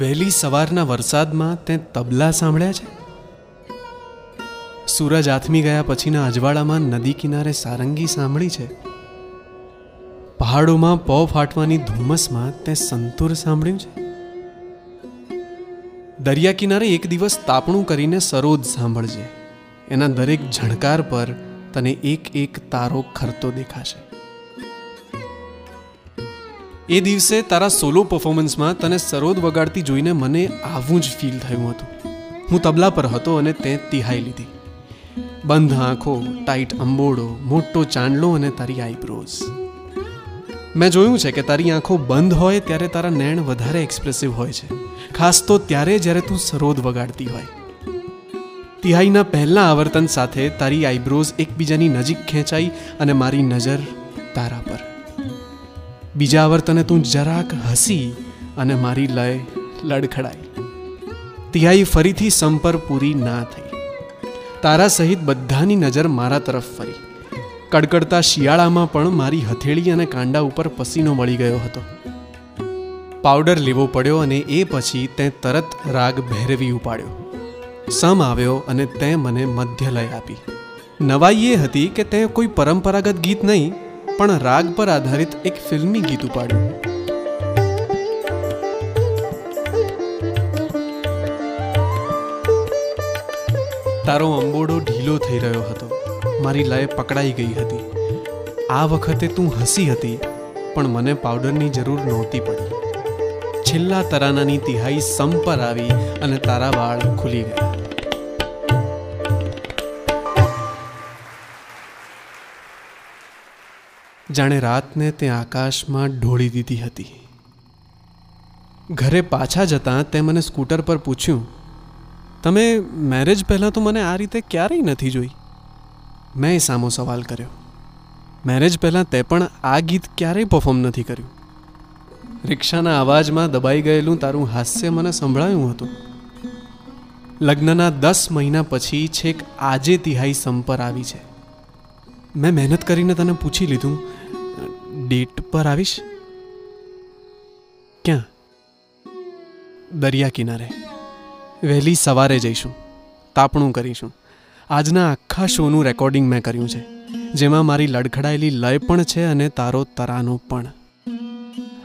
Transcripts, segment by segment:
વહેલી સવારના વરસાદમાં તે તબલા સાંભળ્યા છે? સૂરજ આથમી ગયા પછીના અજવાળામાં નદી કિનારે સારંગી સાંભળી છે. પહાડોમાં પો ફાટવાની ધુમ્મસમાં તે સંતુર સાંભળ્યું છે. દરિયા કિનારે એક દિવસ તાપણું કરીને સરોજ સાંભળજે. એના દરેક ઝણકાર પર તને એક એક તારો ખરતો દેખાશે. એ દિવસે તારા સોલો પરફોર્મન્સમાં તને સરોદ વગાડતી જોઈને મને આવું જ ફીલ થયું હતું. હું તબલા પર હતો અને તે તિહાઈ લીધી. બંધ આંખો ટાઈટ અંબોડો, મોટો ચાંદલો અને તારી આઈબ્રોઝ મેં જોયું છે કે તારી આંખો બંધ હોય ત્યારે તારા નેણ વધારે એક્સપ્રેસિવ હોય છે. ખાસ તો ત્યારે જ્યારે તું સરોદ વગાડતી હોય. તિહાઈના પહેલા આવર્તન સાથે તારી આઈબ્રોઝ એકબીજાની નજીક ખેંચાઈ અને મારી નજર તારા પર. બીજા આવર્તને તું જરાક હસી અને મારી લય લડખડાઈ. તિહાઈ ફરીથી સંપર પૂરી ના થઈ. તારા સહિત બધાની નજર મારા તરફ ફરી. કડકડતા શિયાળામાં પણ મારી હથેળી અને કાંડા ઉપર પસીનો મળી ગયો હતો. પાવડર લેવો પડ્યો અને એ પછી તે તરત રાગ ભેરવી ઉપાડ્યો. સમ આવ્યો અને તે મને મધ્ય લય આપી. નવાઈ એ હતી કે તે કોઈ પરંપરાગત ગીત નહીં, પણ રાગ પર આધારિત એક ફિલ્મી ગીત ઉપાડ્યું. તારો અંબોડો ઢીલો થઈ રહ્યો હતો. મારી લય પકડાઈ ગઈ હતી. આ વખતે તું હસી હતી, પણ મને પાવડરની જરૂર નહોતી પડી. છેલ્લા તરાનાની તિહાઈ સમ પર આવી અને તારા વાળ ખુલી ગયા. જાણે રાતને તે આકાશમાં ઢોળી દીધી હતી. ઘરે પાછા જતાં તે મને સ્કૂટર પર પૂછ્યું, તમે મેરેજ પહેલાં તો મને આ રીતે ક્યારેય નથી જોઈ? મેં સામો સવાલ કર્યો, મેરેજ પહેલાં તે પણ આ ગીત ક્યારેય પરફોર્મ નથી કર્યું? રિક્ષાના અવાજમાં દબાઈ ગયેલું તારું હાસ્ય મને સંભળાયું હતું. લગ્નના દસ મહિના પછી છેક આજે તિહાઈ સંપર આવી છે. મેં મહેનત કરીને તને પૂછી લીધું. ડેટ પર આવીશ? ક્યાં? દરિયા કિનારે. વહેલી સવારે જઈશું. તાપણું કરીશું. આજના આખા શોનું રેકોર્ડિંગ મેં કર્યું છે. જેમાં મારી લડખડાયેલી લય પણ છે અને તારો તરાનો પણ.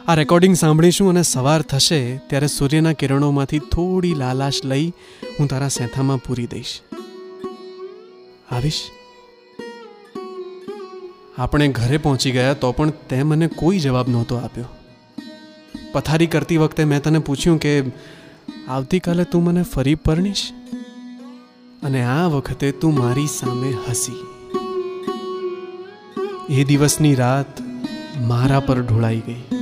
આ રેકોર્ડિંગ સાંભળીશું અને સવાર થશે ત્યારે સૂર્યના કિરણોમાંથી થોડી લાલાશ લઈ હું તારા સેથામાં પૂરી દઈશ. આવીશ? આપણે ઘરે પહોંચી ગયા તો પણ તે મને કોઈ જવાબ નહોતો આપ્યો. પથારી કરતી વખતે મેં તને પૂછ્યું કે, આવતીકાલે તું મને ફરી પરણીશ? અને આ વખતે તું મારી સામે હસી. એ દિવસની રાત મારા પર ઢોળાઈ ગઈ.